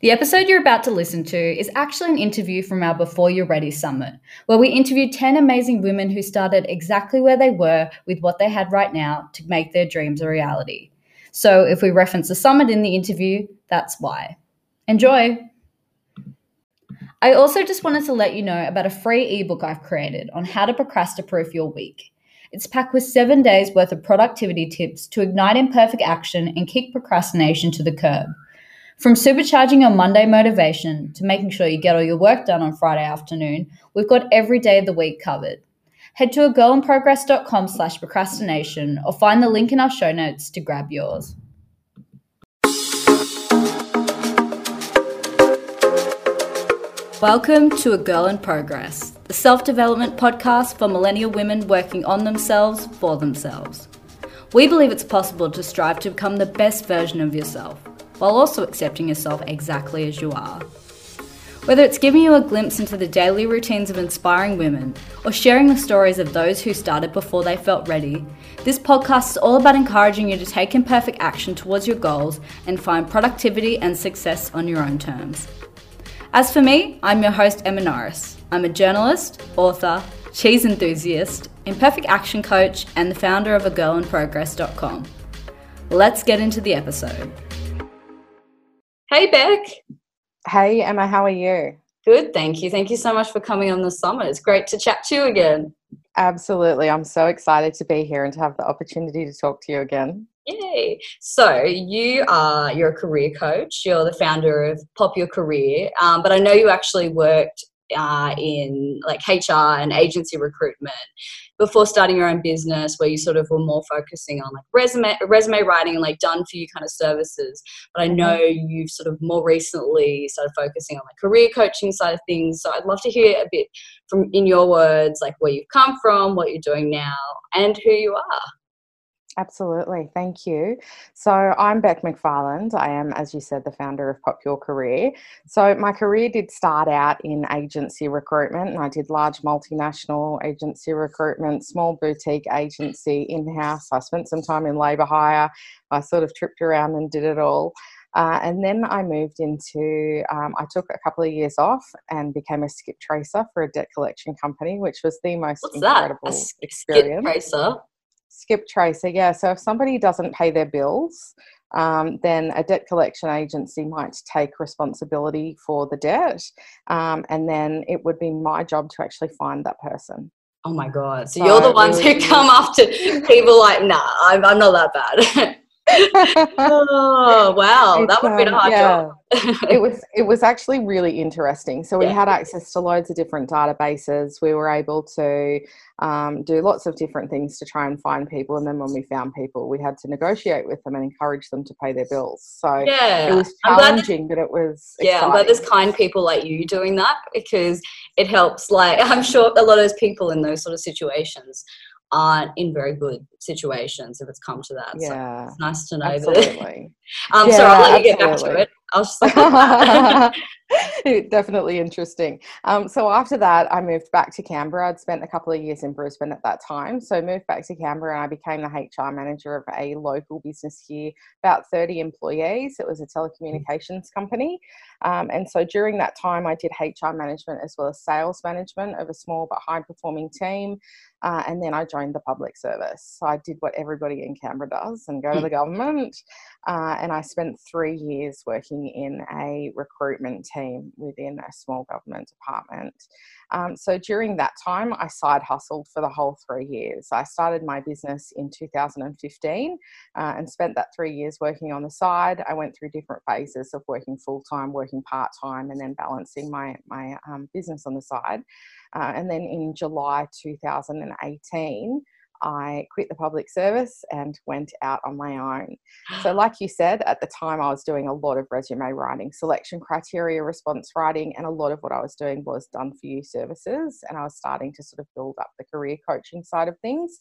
The episode you're about to listen to is actually an interview from our Before You're Ready summit, where we interviewed 10 amazing women who started exactly where they were with what they had right now to make their dreams a reality. So if we reference the summit in the interview, that's why. Enjoy! I also just wanted to let you know about a free ebook I've created on how to procrasti-proof your week. It's packed with seven days worth of productivity tips to ignite imperfect action and kick procrastination to the curb. From supercharging your Monday motivation to making sure you get all your work done on Friday afternoon, we've got every day of the week covered. Head to agirlinprogress.com slash procrastination or find the link in our show notes to grab yours. Welcome to A Girl in Progress, the self development podcast for millennial women working on themselves for themselves. We believe it's possible to strive to become the best version of yourself while also accepting yourself exactly as you are. Whether it's giving you a glimpse into the daily routines of inspiring women or sharing the stories of those who started before they felt ready, this podcast is all about encouraging you to take imperfect action towards your goals and find productivity and success on your own terms. As for me, I'm your host, Emma Norris. I'm a journalist, author, cheese enthusiast, imperfect action coach, and the founder of a agirlinprogress.com. Let's get into the episode. Hey, Bec. Hey, Emma, how are you? Good, thank you. Thank you so much for coming on the summit. It's great to chat to you again. Absolutely. I'm so excited to be here and to have the opportunity to talk to you again. Yay. So you are you're a career coach. You're the founder of Pop Your Career, um, but I know you actually worked uh, in like HR and agency recruitment before starting your own business where you sort of were more focusing on like resume resume writing and like done for you kind of services. But i mm-hmm. know you've sort of more recently started focusing on like career coaching side of things. So i'd love to hear a bit from in your words like where you've come from what you're doing now and who you are Absolutely. Thank you. So, I'm Bec McFarland. I am, as you said, the founder of Pop Your Career. So, my career did start out in agency recruitment, and I did large multinational agency recruitment, small boutique agency in house. I spent some time in labour hire. I sort of tripped around and did it all. Uh, and then I moved into, um, I took a couple of years off and became a skip tracer for a debt collection company, which was the most What's incredible that? A experience. Skip tracer? Skip tracer, yeah. So if somebody doesn't pay their bills, um, then a debt collection agency might take responsibility for the debt, um, and then it would be my job to actually find that person. Oh my god! So, so you're the ones who come after people like, nah, I'm, I'm not that bad. oh wow, that would be a hard yeah. job. it was it was actually really interesting. So we yeah. had access to loads of different databases. We were able to um, do lots of different things to try and find people. And then when we found people, we had to negotiate with them and encourage them to pay their bills. So yeah, it was challenging, but it was yeah. Exciting. I'm glad there's kind people like you doing that because it helps. Like I'm sure a lot of those people in those sort of situations aren't in very good situations if it's come to that. Yeah. So it's nice to know absolutely. that. um, yeah, so I'll let you get back to it. I was just like, definitely interesting. Um, so after that, I moved back to Canberra. I'd spent a couple of years in Brisbane at that time. So I moved back to Canberra and I became the HR manager of a local business here, about 30 employees. It was a telecommunications company. Um, and so during that time, I did HR management as well as sales management of a small but high performing team. Uh, and then I joined the public service. So I did what everybody in Canberra does and go to the government. Uh, and I spent three years working in a recruitment team within a small government department. Um, so during that time, I side hustled for the whole three years. I started my business in 2015 uh, and spent that three years working on the side. I went through different phases of working full time, working part time, and then balancing my, my um, business on the side. Uh, and then in July 2018, I quit the public service and went out on my own. So, like you said, at the time I was doing a lot of resume writing, selection criteria, response writing, and a lot of what I was doing was done for you services. And I was starting to sort of build up the career coaching side of things.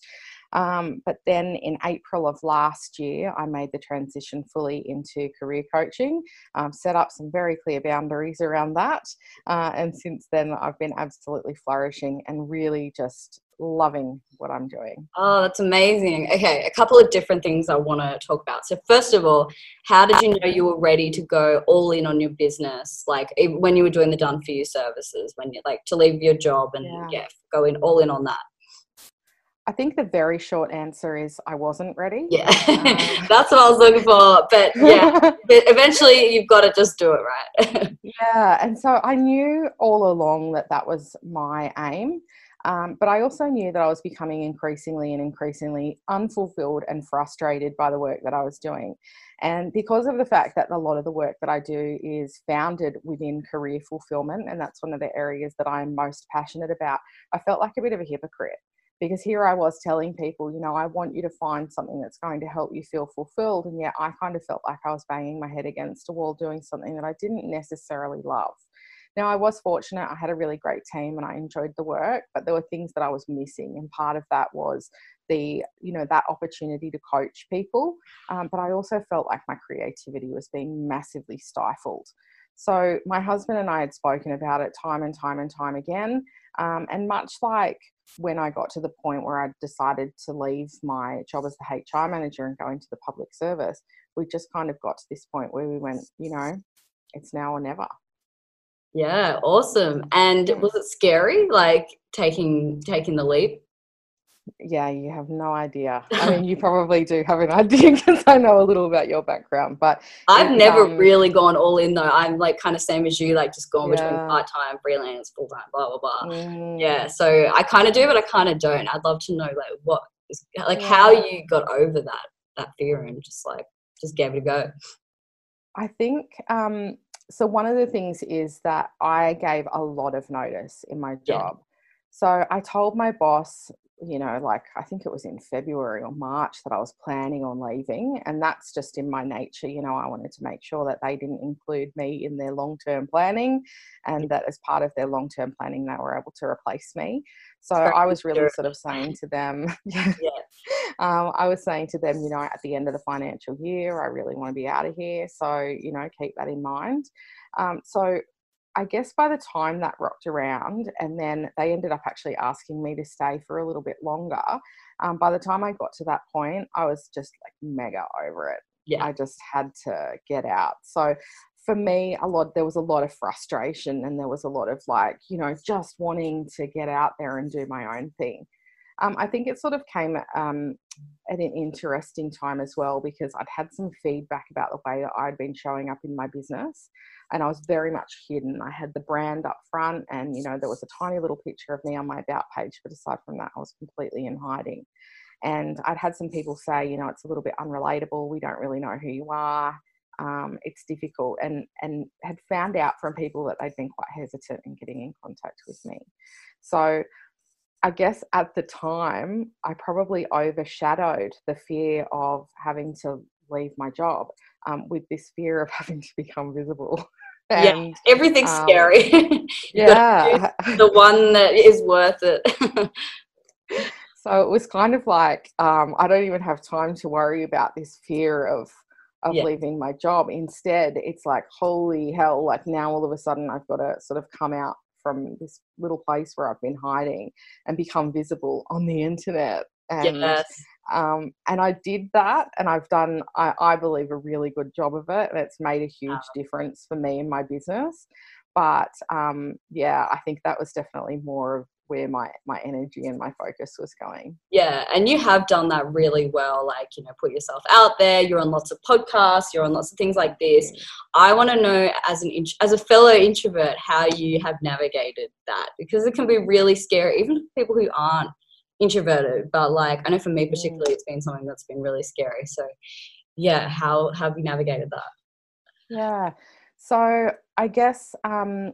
Um, but then in April of last year, I made the transition fully into career coaching, um, set up some very clear boundaries around that. Uh, and since then, I've been absolutely flourishing and really just loving what I'm doing. Oh, that's amazing. Okay, a couple of different things I want to talk about. So, first of all, how did you know you were ready to go all in on your business? Like when you were doing the done for you services, when you like to leave your job and yeah, yeah go in all in on that? I think the very short answer is I wasn't ready. Yeah, uh, that's what I was looking for. But yeah, but eventually you've got to just do it right. yeah, and so I knew all along that that was my aim. Um, but I also knew that I was becoming increasingly and increasingly unfulfilled and frustrated by the work that I was doing. And because of the fact that a lot of the work that I do is founded within career fulfillment, and that's one of the areas that I'm most passionate about, I felt like a bit of a hypocrite because here I was telling people, you know, I want you to find something that's going to help you feel fulfilled. And yet I kind of felt like I was banging my head against a wall doing something that I didn't necessarily love. Now, I was fortunate, I had a really great team and I enjoyed the work, but there were things that I was missing. And part of that was the, you know, that opportunity to coach people. Um, but I also felt like my creativity was being massively stifled. So my husband and I had spoken about it time and time and time again. Um, and much like when I got to the point where I decided to leave my job as the HR manager and go into the public service, we just kind of got to this point where we went, you know, it's now or never. Yeah, awesome. And was it scary, like taking taking the leap? yeah, you have no idea. I mean, you probably do have an idea because I know a little about your background, but I've never um, really gone all in though. I'm like kind of same as you, like just going yeah. between part time, freelance, full time, blah blah blah. Mm. Yeah, so I kind of do, but I kind of don't. I'd love to know like what is like yeah. how you got over that that fear and just like just gave it a go. I think um, so. One of the things is that I gave a lot of notice in my job. Yeah. So I told my boss you know, like I think it was in February or March that I was planning on leaving. And that's just in my nature. You know, I wanted to make sure that they didn't include me in their long term planning and that as part of their long term planning, they were able to replace me. So I was really sort of saying to them, yeah. um, I was saying to them, you know, at the end of the financial year, I really want to be out of here. So, you know, keep that in mind. Um, so I guess by the time that rocked around, and then they ended up actually asking me to stay for a little bit longer. Um, by the time I got to that point, I was just like mega over it. Yeah. I just had to get out. So for me, a lot there was a lot of frustration, and there was a lot of like, you know, just wanting to get out there and do my own thing. Um, I think it sort of came um, at an interesting time as well because I'd had some feedback about the way that I'd been showing up in my business and I was very much hidden. I had the brand up front, and you know there was a tiny little picture of me on my about page, but aside from that, I was completely in hiding. And I'd had some people say, you know, it's a little bit unrelatable. We don't really know who you are. Um, it's difficult, and and had found out from people that they'd been quite hesitant in getting in contact with me. So I guess at the time, I probably overshadowed the fear of having to leave my job um, with this fear of having to become visible. and, yeah, everything's um, scary. yeah, the one that is worth it. so it was kind of like um, I don't even have time to worry about this fear of of yeah. leaving my job. Instead, it's like holy hell! Like now, all of a sudden, I've got to sort of come out from this little place where I've been hiding and become visible on the internet. And yes. Um, and I did that, and I've done, I, I, believe, a really good job of it. And it's made a huge wow. difference for me and my business. But um, yeah, I think that was definitely more of where my my energy and my focus was going. Yeah, and you have done that really well. Like you know, put yourself out there. You're on lots of podcasts. You're on lots of things like this. I want to know, as an as a fellow introvert, how you have navigated that because it can be really scary, even for people who aren't introverted but like i know for me particularly it's been something that's been really scary so yeah how, how have you navigated that yeah so i guess um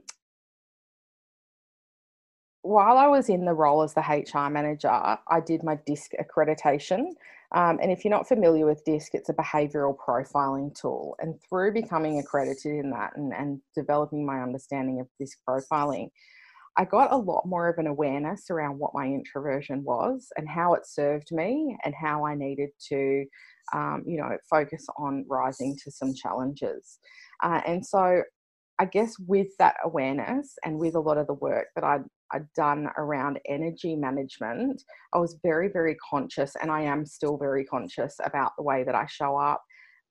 while I was in the role as the HR manager, I did my DISC accreditation. Um, and if you're not familiar with DISC, it's a behavioral profiling tool. And through becoming accredited in that and, and developing my understanding of DISC profiling, I got a lot more of an awareness around what my introversion was and how it served me and how I needed to, um, you know, focus on rising to some challenges. Uh, and so I guess with that awareness and with a lot of the work that I'd, I'd done around energy management, I was very, very conscious, and I am still very conscious about the way that I show up,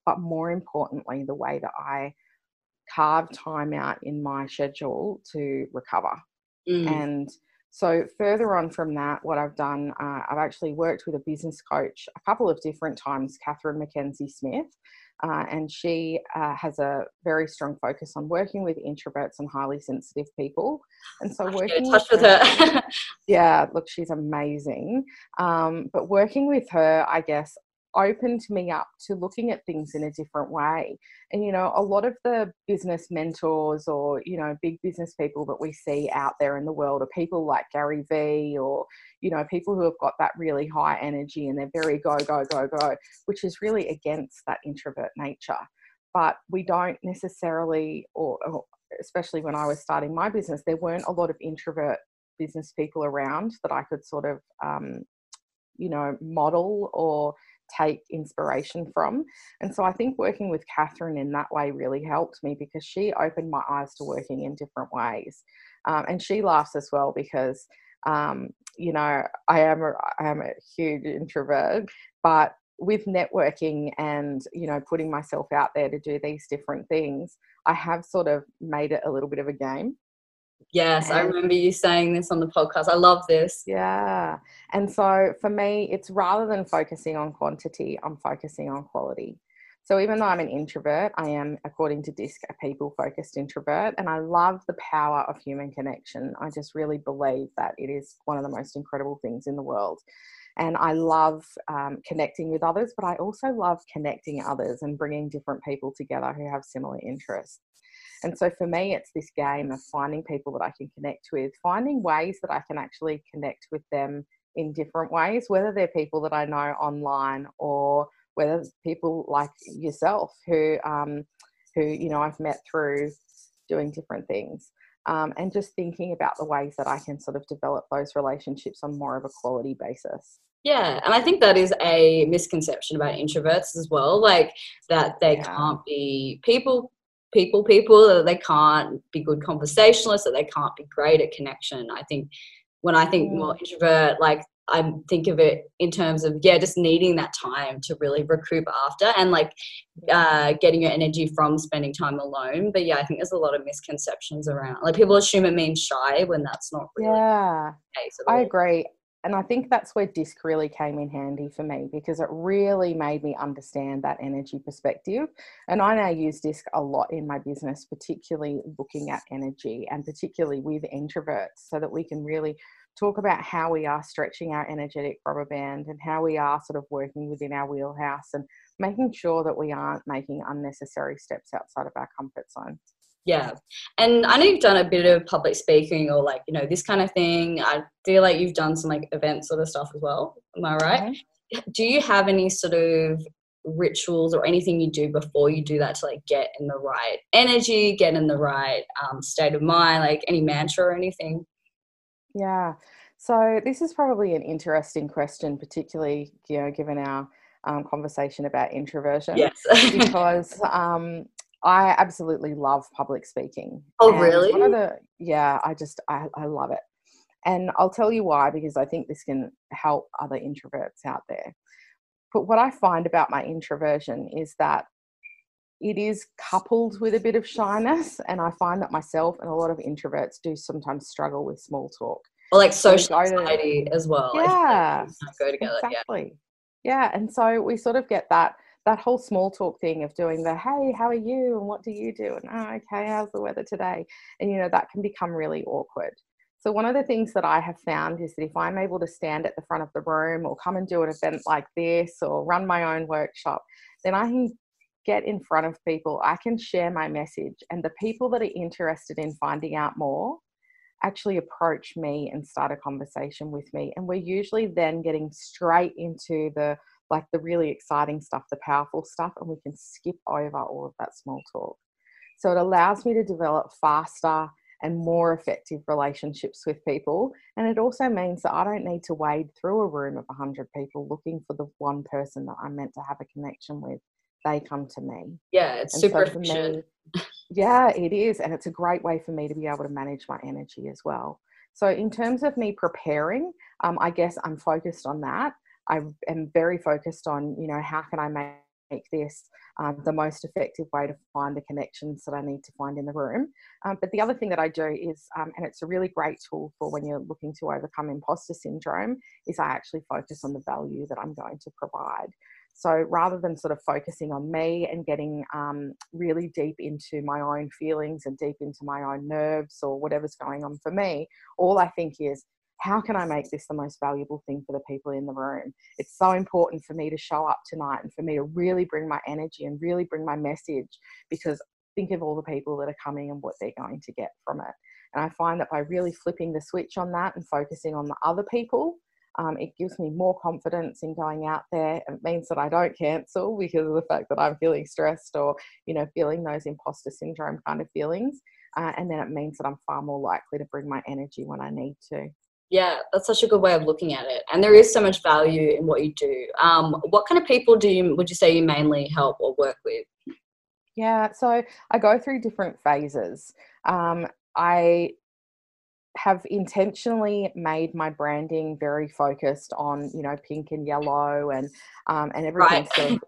but more importantly, the way that I carve time out in my schedule to recover. Mm. And so, further on from that, what I've done, uh, I've actually worked with a business coach a couple of different times, Catherine Mackenzie Smith, uh, and she uh, has a very strong focus on working with introverts and highly sensitive people. And so, working with, with her, yeah, look, she's amazing. Um, but working with her, I guess opened me up to looking at things in a different way. And, you know, a lot of the business mentors or, you know, big business people that we see out there in the world are people like Gary Vee or, you know, people who have got that really high energy and they're very go, go, go, go, which is really against that introvert nature. But we don't necessarily, or, or especially when I was starting my business, there weren't a lot of introvert business people around that I could sort of, um, you know, model or take inspiration from. And so I think working with Catherine in that way really helped me because she opened my eyes to working in different ways. Um, and she laughs as well because, um, you know, I am a, I am a huge introvert, but with networking and you know putting myself out there to do these different things i have sort of made it a little bit of a game Yes, and, I remember you saying this on the podcast. I love this. Yeah. And so for me, it's rather than focusing on quantity, I'm focusing on quality. So even though I'm an introvert, I am, according to DISC, a people focused introvert. And I love the power of human connection. I just really believe that it is one of the most incredible things in the world. And I love um, connecting with others, but I also love connecting others and bringing different people together who have similar interests. And so for me, it's this game of finding people that I can connect with, finding ways that I can actually connect with them in different ways, whether they're people that I know online or whether it's people like yourself who, um, who you know, I've met through doing different things. Um, and just thinking about the ways that I can sort of develop those relationships on more of a quality basis. Yeah, and I think that is a misconception about introverts as well, like that they yeah. can't be people people people that they can't be good conversationalists that they can't be great at connection. I think when i think more mm. introvert like i think of it in terms of yeah just needing that time to really recoup after and like uh, getting your energy from spending time alone. But yeah i think there's a lot of misconceptions around like people assume it means shy when that's not really yeah. i agree and I think that's where DISC really came in handy for me because it really made me understand that energy perspective. And I now use DISC a lot in my business, particularly looking at energy and particularly with introverts, so that we can really talk about how we are stretching our energetic rubber band and how we are sort of working within our wheelhouse and making sure that we aren't making unnecessary steps outside of our comfort zone. Yeah. And I know you've done a bit of public speaking or like, you know, this kind of thing. I feel like you've done some like event sort of stuff as well. Am I right? Mm-hmm. Do you have any sort of rituals or anything you do before you do that to like get in the right energy, get in the right um, state of mind, like any mantra or anything? Yeah. So this is probably an interesting question, particularly, you know, given our um, conversation about introversion. Yes. because um, I absolutely love public speaking. Oh, and really? The yeah, I just I, I love it, and I'll tell you why because I think this can help other introverts out there. But what I find about my introversion is that it is coupled with a bit of shyness, and I find that myself and a lot of introverts do sometimes struggle with small talk. Or like social anxiety as well. Yeah, go together. Exactly. Yeah. yeah, and so we sort of get that that whole small talk thing of doing the hey how are you? And what do you do? And oh, okay how's the weather today? And you know that can become really awkward. So one of the things that i have found is that if i'm able to stand at the front of the room or come and do an event like this or run my own workshop then i can get in front of people i can share my message and the people that are interested in finding out more actually approach me and start a conversation with me. And we're usually then getting straight into the like the really exciting stuff, the powerful stuff, and we can skip over all of that small talk. So it allows me to develop faster and more effective relationships with people. And it also means that I don't need to wade through a room of 100 people looking for the one person that I'm meant to have a connection with. They come to me. Yeah, it's and super so efficient. Me, yeah, it is. And it's a great way for me to be able to manage my energy as well. So, in terms of me preparing, um, I guess I'm focused on that. I am very focused on, you know, how can I make this um, the most effective way to find the connections that I need to find in the room. Um, but the other thing that I do is, um, and it's a really great tool for when you're looking to overcome imposter syndrome, is I actually focus on the value that I'm going to provide. So rather than sort of focusing on me and getting um, really deep into my own feelings and deep into my own nerves or whatever's going on for me, all I think is, how can I make this the most valuable thing for the people in the room? It's so important for me to show up tonight and for me to really bring my energy and really bring my message because think of all the people that are coming and what they're going to get from it. And I find that by really flipping the switch on that and focusing on the other people, um, it gives me more confidence in going out there. It means that I don't cancel because of the fact that I'm feeling stressed or, you know, feeling those imposter syndrome kind of feelings. Uh, and then it means that I'm far more likely to bring my energy when I need to. Yeah, that's such a good way of looking at it. And there is so much value in what you do. Um, what kind of people do you would you say you mainly help or work with? Yeah, so I go through different phases. Um, I have intentionally made my branding very focused on you know pink and yellow and um, and everything right. sort of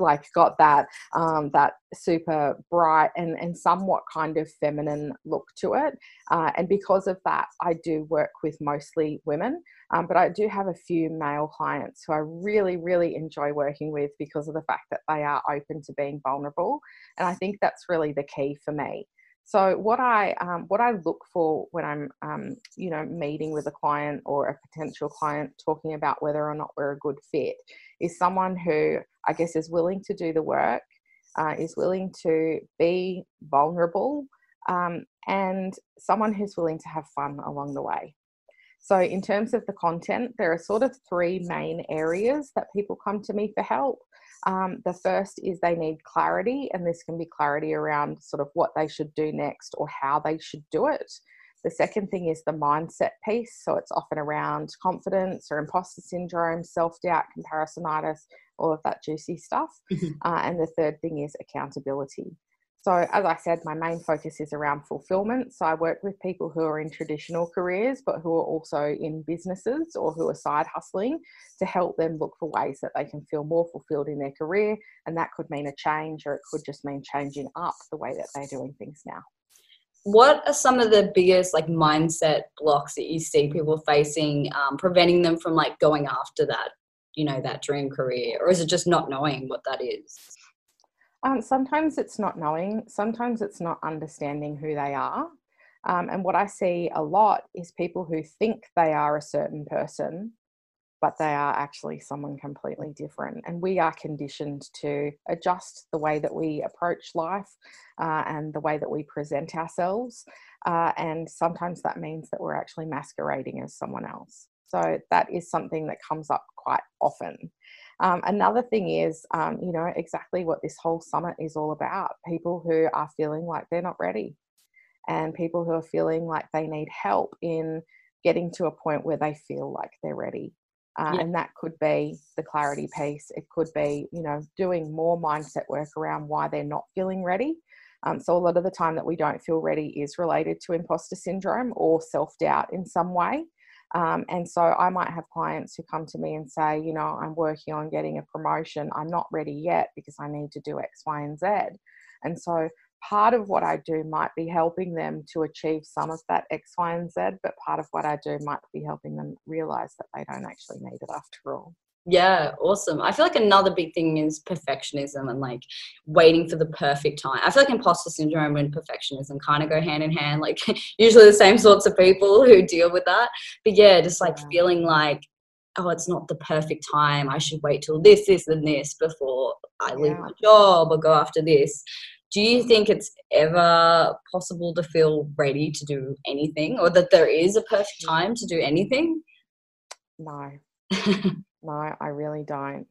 like got that um, that super bright and and somewhat kind of feminine look to it. Uh, and because of that I do work with mostly women um, but I do have a few male clients who I really really enjoy working with because of the fact that they are open to being vulnerable. And I think that's really the key for me. So what I um, what I look for when I'm um, you know meeting with a client or a potential client talking about whether or not we're a good fit is someone who I guess is willing to do the work, uh, is willing to be vulnerable, um, and someone who's willing to have fun along the way. So in terms of the content, there are sort of three main areas that people come to me for help. Um, the first is they need clarity, and this can be clarity around sort of what they should do next or how they should do it. The second thing is the mindset piece. So it's often around confidence or imposter syndrome, self doubt, comparisonitis, all of that juicy stuff. Mm-hmm. Uh, and the third thing is accountability. So, as I said, my main focus is around fulfillment. So, I work with people who are in traditional careers, but who are also in businesses or who are side hustling to help them look for ways that they can feel more fulfilled in their career. And that could mean a change, or it could just mean changing up the way that they're doing things now. What are some of the biggest like mindset blocks that you see people facing, um, preventing them from like going after that, you know, that dream career, or is it just not knowing what that is? Um, sometimes it's not knowing, sometimes it's not understanding who they are. Um, and what I see a lot is people who think they are a certain person, but they are actually someone completely different. And we are conditioned to adjust the way that we approach life uh, and the way that we present ourselves. Uh, and sometimes that means that we're actually masquerading as someone else. So that is something that comes up quite often. Um, another thing is, um, you know, exactly what this whole summit is all about people who are feeling like they're not ready and people who are feeling like they need help in getting to a point where they feel like they're ready. Uh, yeah. And that could be the clarity piece. It could be, you know, doing more mindset work around why they're not feeling ready. Um, so, a lot of the time that we don't feel ready is related to imposter syndrome or self doubt in some way. Um, and so I might have clients who come to me and say, you know, I'm working on getting a promotion. I'm not ready yet because I need to do X, Y, and Z. And so part of what I do might be helping them to achieve some of that X, Y, and Z, but part of what I do might be helping them realize that they don't actually need it after all. Yeah, awesome. I feel like another big thing is perfectionism and like waiting for the perfect time. I feel like imposter syndrome and perfectionism kind of go hand in hand, like usually the same sorts of people who deal with that. But yeah, just like yeah. feeling like, oh, it's not the perfect time. I should wait till this, this, and this before I leave my job or go after this. Do you think it's ever possible to feel ready to do anything or that there is a perfect time to do anything? No. No, I really don't.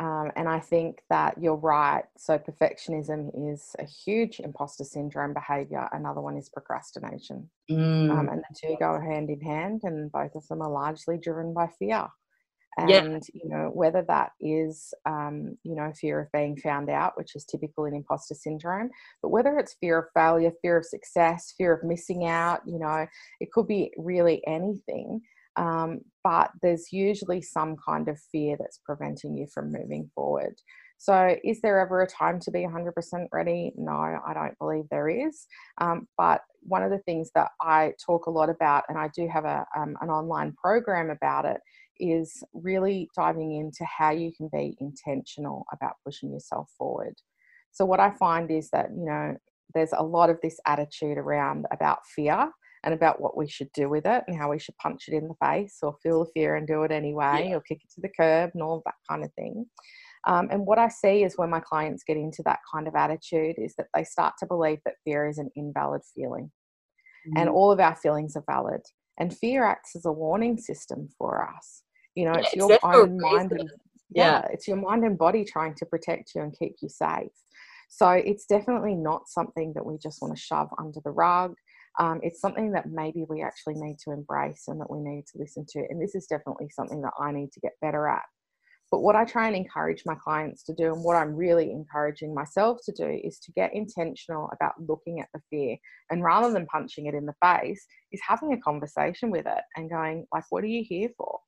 Um, and I think that you're right. So, perfectionism is a huge imposter syndrome behavior. Another one is procrastination. Mm. Um, and the two go hand in hand, and both of them are largely driven by fear. And yeah. you know whether that is um, you know fear of being found out which is typical in imposter syndrome but whether it's fear of failure fear of success fear of missing out you know it could be really anything um, but there's usually some kind of fear that's preventing you from moving forward so, is there ever a time to be 100% ready? No, I don't believe there is. Um, but one of the things that I talk a lot about, and I do have a, um, an online program about it, is really diving into how you can be intentional about pushing yourself forward. So, what I find is that, you know, there's a lot of this attitude around about fear and about what we should do with it and how we should punch it in the face or feel the fear and do it anyway yeah. or kick it to the curb and all that kind of thing. Um, and what I see is when my clients get into that kind of attitude is that they start to believe that fear is an invalid feeling. Mm-hmm. And all of our feelings are valid. And fear acts as a warning system for us. You know, yeah, it's your own mind and yeah. yeah, it's your mind and body trying to protect you and keep you safe. So it's definitely not something that we just want to shove under the rug. Um, it's something that maybe we actually need to embrace and that we need to listen to. And this is definitely something that I need to get better at. But what I try and encourage my clients to do, and what I'm really encouraging myself to do, is to get intentional about looking at the fear. And rather than punching it in the face, is having a conversation with it and going, like, what are you here for?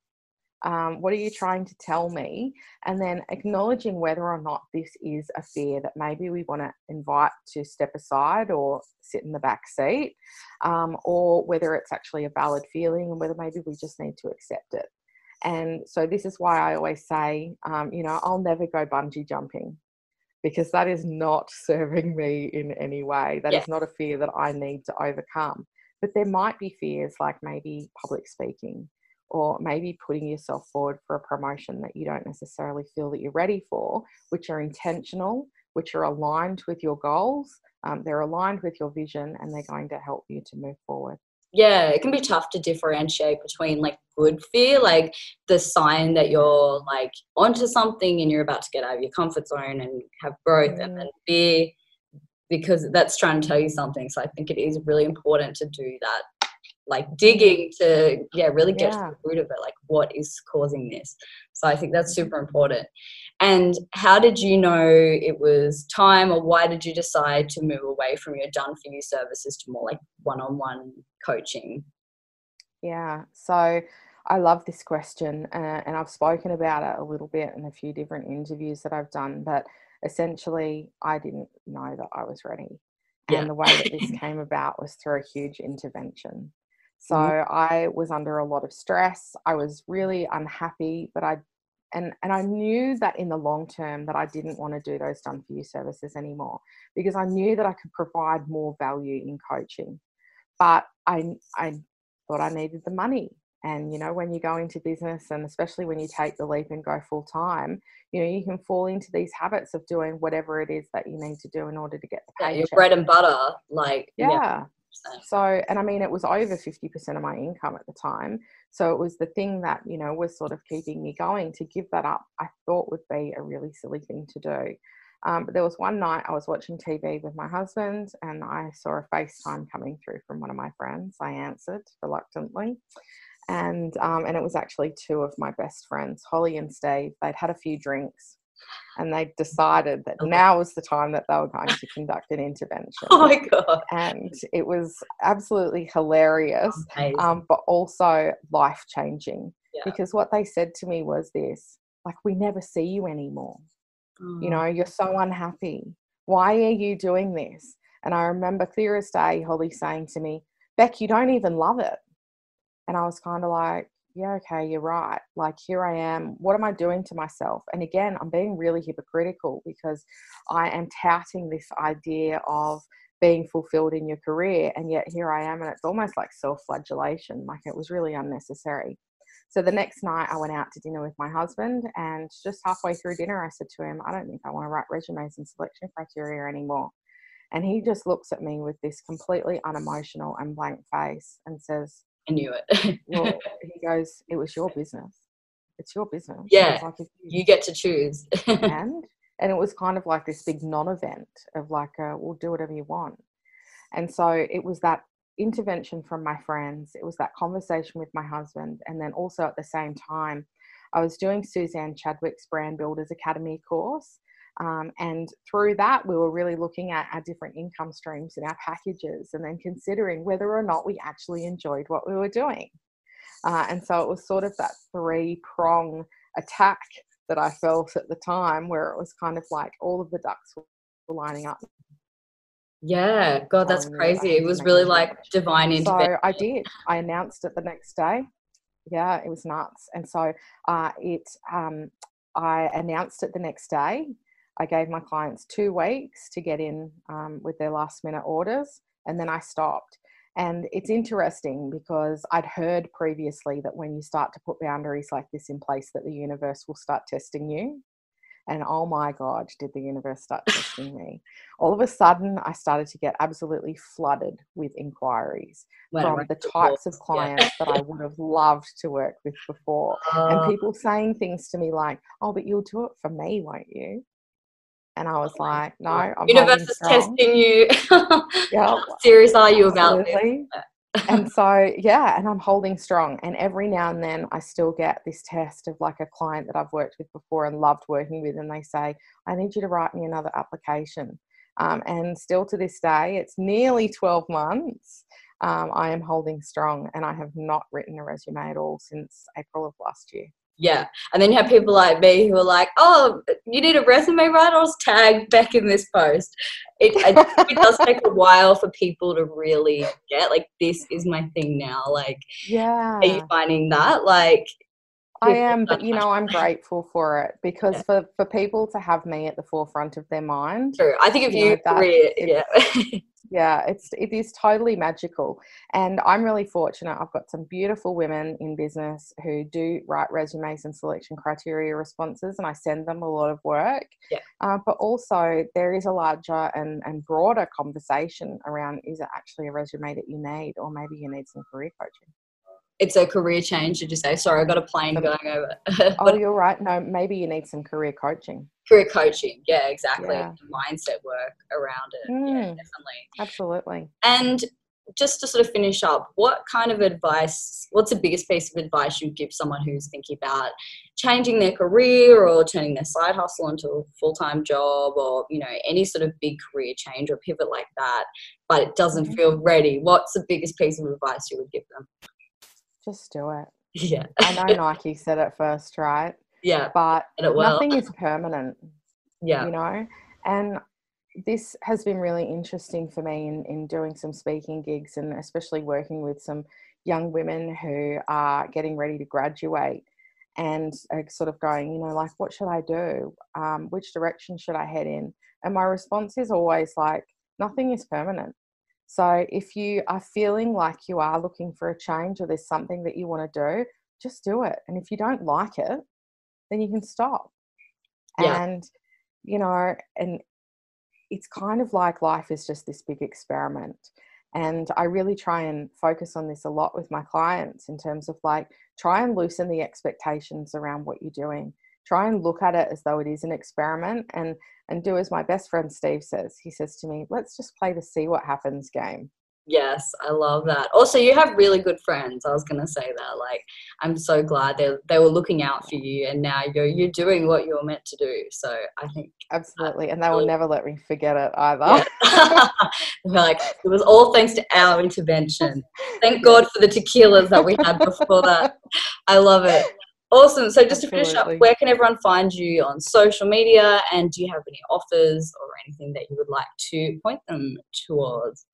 Um, what are you trying to tell me? And then acknowledging whether or not this is a fear that maybe we want to invite to step aside or sit in the back seat, um, or whether it's actually a valid feeling and whether maybe we just need to accept it. And so this is why I always say, um, you know, I'll never go bungee jumping because that is not serving me in any way. That is not a fear that I need to overcome. But there might be fears like maybe public speaking or maybe putting yourself forward for a promotion that you don't necessarily feel that you're ready for, which are intentional, which are aligned with your goals, um, they're aligned with your vision, and they're going to help you to move forward yeah, it can be tough to differentiate between like good fear, like the sign that you're like onto something and you're about to get out of your comfort zone and have growth, mm. and then fear because that's trying to tell you something. So I think it is really important to do that, like digging to yeah, really get yeah. to the root of it, like what is causing this. So I think that's super important. And how did you know it was time, or why did you decide to move away from your done for you services to more like one on one coaching? Yeah, so I love this question, uh, and I've spoken about it a little bit in a few different interviews that I've done. But essentially, I didn't know that I was ready. Yeah. And the way that this came about was through a huge intervention. So mm-hmm. I was under a lot of stress. I was really unhappy, but I and and I knew that in the long term that I didn't want to do those done for you services anymore because I knew that I could provide more value in coaching. But I I thought I needed the money. And you know, when you go into business and especially when you take the leap and go full time, you know, you can fall into these habits of doing whatever it is that you need to do in order to get the paycheck. Yeah, your bread and butter, like yeah. yeah. So, and I mean, it was over 50% of my income at the time. So it was the thing that, you know, was sort of keeping me going. To give that up, I thought would be a really silly thing to do. Um, but there was one night I was watching TV with my husband and I saw a FaceTime coming through from one of my friends. I answered reluctantly. And, um, and it was actually two of my best friends, Holly and Steve. They'd had a few drinks and they decided that okay. now was the time that they were going to conduct an intervention. Oh my god! And it was absolutely hilarious, um, but also life changing. Yeah. Because what they said to me was this: like, we never see you anymore. Mm. You know, you're so unhappy. Why are you doing this? And I remember clear as day, Holly saying to me, "Bec, you don't even love it." And I was kind of like, yeah, okay, you're right. Like, here I am. What am I doing to myself? And again, I'm being really hypocritical because I am touting this idea of being fulfilled in your career. And yet here I am. And it's almost like self flagellation. Like, it was really unnecessary. So the next night, I went out to dinner with my husband. And just halfway through dinner, I said to him, I don't think I want to write resumes and selection criteria anymore. And he just looks at me with this completely unemotional and blank face and says, I knew it. well, he goes, it was your business. It's your business. Yeah. Like you, you, get to choose. and and it was kind of like this big non-event of like, uh, we'll do whatever you want. And so it was that intervention from my friends. It was that conversation with my husband, and then also at the same time, I was doing Suzanne Chadwick's Brand Builders Academy course. Um, and through that, we were really looking at our different income streams and our packages and then considering whether or not we actually enjoyed what we were doing. Uh, and so it was sort of that three prong attack that I felt at the time where it was kind of like all of the ducks were lining up. Yeah, God, that's crazy. It was really like divine intervention. So I did. I announced it the next day. Yeah, it was nuts. And so uh, it, um, I announced it the next day I gave my clients two weeks to get in um, with their last minute orders, and then I stopped. And it's interesting because I'd heard previously that when you start to put boundaries like this in place, that the universe will start testing you. And oh my God, did the universe start testing me? All of a sudden, I started to get absolutely flooded with inquiries from the types of clients yeah. that I would have loved to work with before. Uh, and people saying things to me like, oh, but you'll do it for me, won't you? And I was like, no, I'm universe is testing you. yeah. How serious are you about this? and so yeah and i'm holding strong. And every now and then i still get this test of like a client that i've worked with before and loved working with and they say i need you to write me another application. Um, and still to this day it's nearly 12 months um, i am holding strong and i have not written a resume at all since april of last year yeah. And then you have people like me who are like, oh, you need a resume writer? I'll tag back in this post. It, it, does take a while for people to really get, like, this is my thing now. Like, yeah. Are you finding that? Like, I am, but you know, I'm grateful for it because yeah. for, for people to have me at the forefront of their mind. True. I think if you, you know, career, yeah. yeah it's it is totally magical and i'm really fortunate. I've got some beautiful women in business who do write resumes and selection criteria responses and i send them a lot of work. Yeah. Uh, but also there is a larger and, and broader conversation around is it actually a resume that you need or maybe you need some career coaching it's a career change did you say sorry i got a plane going over. Oh you're right. No maybe you need some career coaching. Career coaching. Yeah exactly. Yeah. mindset work around it. Mm, yeah definitely. Absolutely. And just to sort of finish up what kind of advice what's the biggest piece of advice you'd give someone who's thinking about changing their career or turning their side hustle into a full-time job or you know any sort of big career change or pivot like that but it doesn't mm-hmm. feel ready? What's the biggest piece of advice you would give them just do it. Yeah. I know Nike said it first, right? Yeah. But nothing is permanent. Yeah. You know? And this has been really interesting for me in, in doing some speaking gigs and especially working with some young women who are getting ready to graduate and sort of going, you know, like, what should I do? Um, which direction should I head in? And my response is always like, nothing is permanent. So if you are feeling like you are looking for a change or there's something that you want to do, just do it. And if you don't like it, then you can stop. Yeah. And, you know, and it's kind of like life is just this big experiment. And I really try and focus on this a lot with my clients in terms of like, try and loosen the expectations around what you're doing. Try and look at it as though it is an experiment and and do as my best friend Steve says. He says to me, let's just play the see what happens game. Yes, I love that. Also, you have really good friends. I was going to say that. Like, I'm so glad they they were looking out for you, and now you're you're doing what you're meant to do. So I think absolutely, and they will never let me forget it either. Yeah. like it was all thanks to our intervention. Thank God for the tequilas that we had before that. I love it. Awesome. So just Absolutely. to finish up, where can everyone find you on social media? And do you have any offers or anything that you would like to point them towards?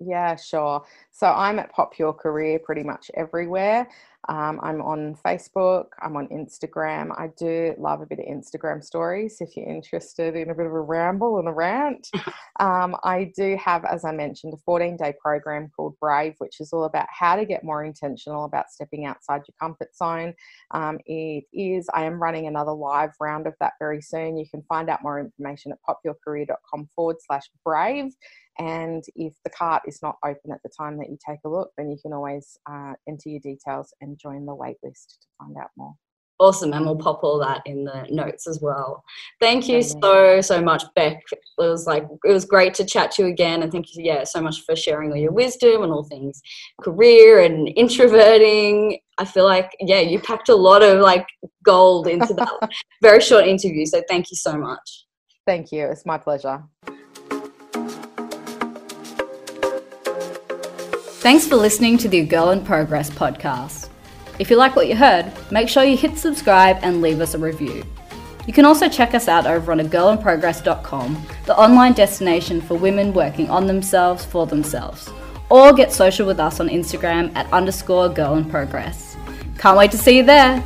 Yeah, sure. So I'm at Pop Your Career pretty much everywhere. Um, I'm on Facebook, I'm on Instagram. I do love a bit of Instagram stories if you're interested in a bit of a ramble and a rant. Um, I do have, as I mentioned, a 14 day program called Brave, which is all about how to get more intentional about stepping outside your comfort zone. Um, it is, I am running another live round of that very soon. You can find out more information at popyourcareer.com forward slash brave. And if the cart is not open at the time that you take a look, then you can always uh, enter your details and join the waitlist to find out more. Awesome, and we'll pop all that in the notes as well. Thank you so so much, Bec. It was like it was great to chat to you again, and thank you, yeah, so much for sharing all your wisdom and all things career and introverting. I feel like, yeah, you packed a lot of like gold into that very short interview. So thank you so much. Thank you. It's my pleasure. Thanks for listening to the Girl in Progress podcast. If you like what you heard, make sure you hit subscribe and leave us a review. You can also check us out over on agirlinprogress.com, the online destination for women working on themselves for themselves, or get social with us on Instagram at underscore girl in progress. Can't wait to see you there!